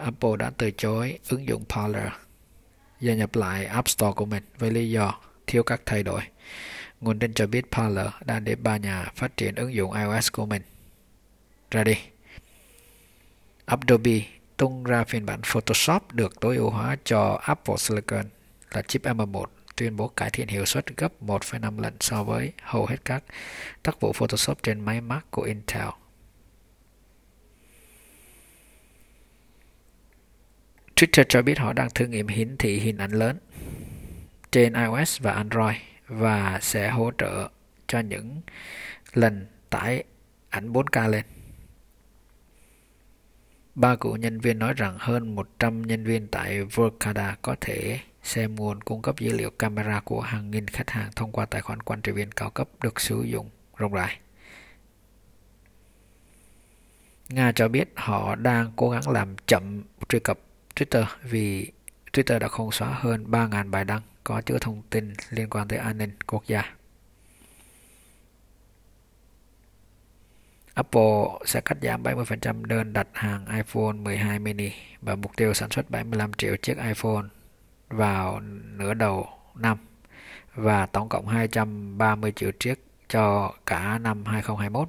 Apple đã từ chối ứng dụng Parler gia nhập lại App Store của mình với lý do thiếu các thay đổi. Nguồn tin cho biết Parler đang để ba nhà phát triển ứng dụng iOS của mình ra đi. Adobe tung ra phiên bản Photoshop được tối ưu hóa cho Apple Silicon là chip M1 tuyên bố cải thiện hiệu suất gấp 1,5 lần so với hầu hết các tác vụ Photoshop trên máy Mac của Intel. Twitter cho biết họ đang thử nghiệm hiển thị hình ảnh lớn trên iOS và Android và sẽ hỗ trợ cho những lần tải ảnh 4K lên. Ba cựu nhân viên nói rằng hơn 100 nhân viên tại Verkada có thể xem nguồn cung cấp dữ liệu camera của hàng nghìn khách hàng thông qua tài khoản quản trị viên cao cấp được sử dụng rộng rãi. Nga cho biết họ đang cố gắng làm chậm truy cập Twitter, vì Twitter đã không xóa hơn 3.000 bài đăng có chứa thông tin liên quan tới an ninh quốc gia. Apple sẽ cắt giảm 70% đơn đặt hàng iPhone 12 mini và mục tiêu sản xuất 75 triệu chiếc iPhone vào nửa đầu năm và tổng cộng 230 triệu chiếc cho cả năm 2021.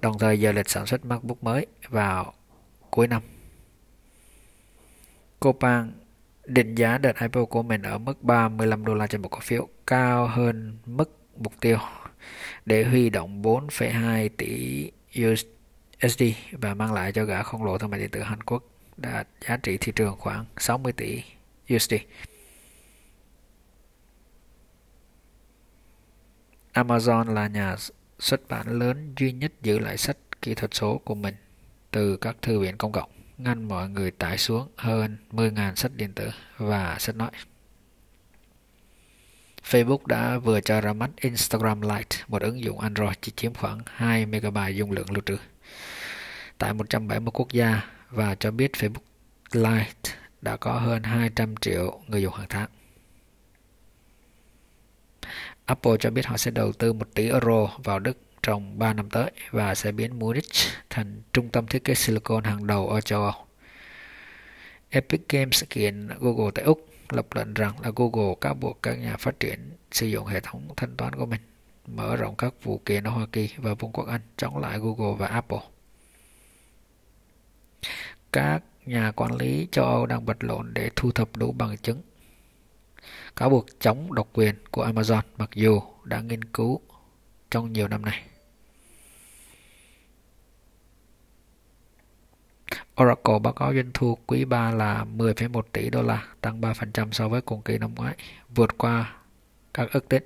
Đồng thời, giờ lịch sản xuất MacBook mới vào cuối năm. Copan định giá đợt IPO của mình ở mức 35 đô la trên một cổ phiếu, cao hơn mức mục tiêu để huy động 4,2 tỷ USD và mang lại cho gã khổng lồ thương mại điện tử Hàn Quốc đạt giá trị thị trường khoảng 60 tỷ USD. Amazon là nhà xuất bản lớn duy nhất giữ lại sách kỹ thuật số của mình từ các thư viện công cộng, ngăn mọi người tải xuống hơn 10.000 sách điện tử và sách nói. Facebook đã vừa cho ra mắt Instagram Lite, một ứng dụng Android chỉ chiếm khoảng 2 MB dung lượng lưu trữ tại 170 quốc gia và cho biết Facebook Lite đã có hơn 200 triệu người dùng hàng tháng. Apple cho biết họ sẽ đầu tư 1 tỷ euro vào Đức trong 3 năm tới và sẽ biến Munich thành trung tâm thiết kế silicon hàng đầu ở châu Âu. Epic Games kiện Google tại Úc, lập luận rằng là Google cáo buộc các nhà phát triển sử dụng hệ thống thanh toán của mình, mở rộng các vụ kiện ở Hoa Kỳ và Vương quốc Anh, chống lại Google và Apple. Các nhà quản lý châu Âu đang vật lộn để thu thập đủ bằng chứng cáo buộc chống độc quyền của Amazon, mặc dù đã nghiên cứu trong nhiều năm nay. Oracle báo cáo doanh thu quý 3 là 10,1 tỷ đô la, tăng 3% so với cùng kỳ năm ngoái, vượt qua các ước tính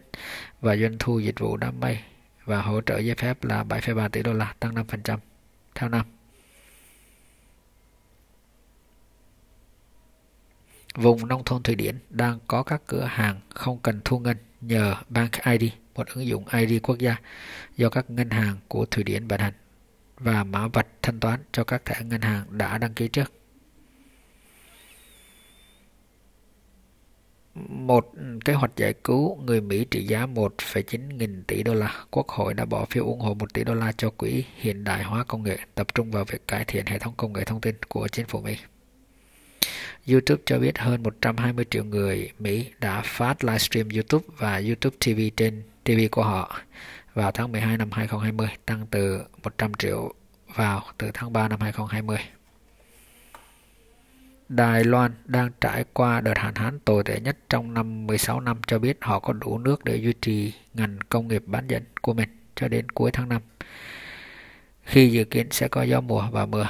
và doanh thu dịch vụ đám mây và hỗ trợ giấy phép là 7,3 tỷ đô la, tăng 5% theo năm. Vùng nông thôn Thụy Điển đang có các cửa hàng không cần thu ngân nhờ Bank ID, một ứng dụng ID quốc gia do các ngân hàng của Thụy Điển vận hành và mã vạch thanh toán cho các thẻ ngân hàng đã đăng ký trước. Một kế hoạch giải cứu người Mỹ trị giá 1,9 nghìn tỷ đô la, Quốc hội đã bỏ phiếu ủng hộ 1 tỷ đô la cho quỹ hiện đại hóa công nghệ, tập trung vào việc cải thiện hệ thống công nghệ thông tin của chính phủ Mỹ. YouTube cho biết hơn 120 triệu người Mỹ đã phát livestream YouTube và YouTube TV trên TV của họ vào tháng 12 năm 2020, tăng từ 100 triệu vào từ tháng 3 năm 2020. Đài Loan đang trải qua đợt hạn hán tồi tệ nhất trong năm 16 năm cho biết họ có đủ nước để duy trì ngành công nghiệp bán dẫn của mình cho đến cuối tháng 5 khi dự kiến sẽ có gió mùa và mưa.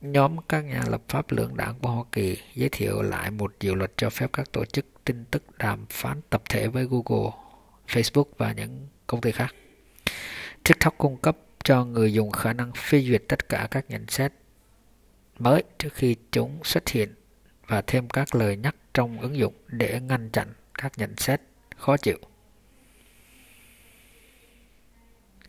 Nhóm các nhà lập pháp lưỡng đảng của Hoa Kỳ giới thiệu lại một dự luật cho phép các tổ chức tin tức đàm phán tập thể với Google, Facebook và những công ty khác. TikTok cung cấp cho người dùng khả năng phê duyệt tất cả các nhận xét mới trước khi chúng xuất hiện và thêm các lời nhắc trong ứng dụng để ngăn chặn các nhận xét khó chịu.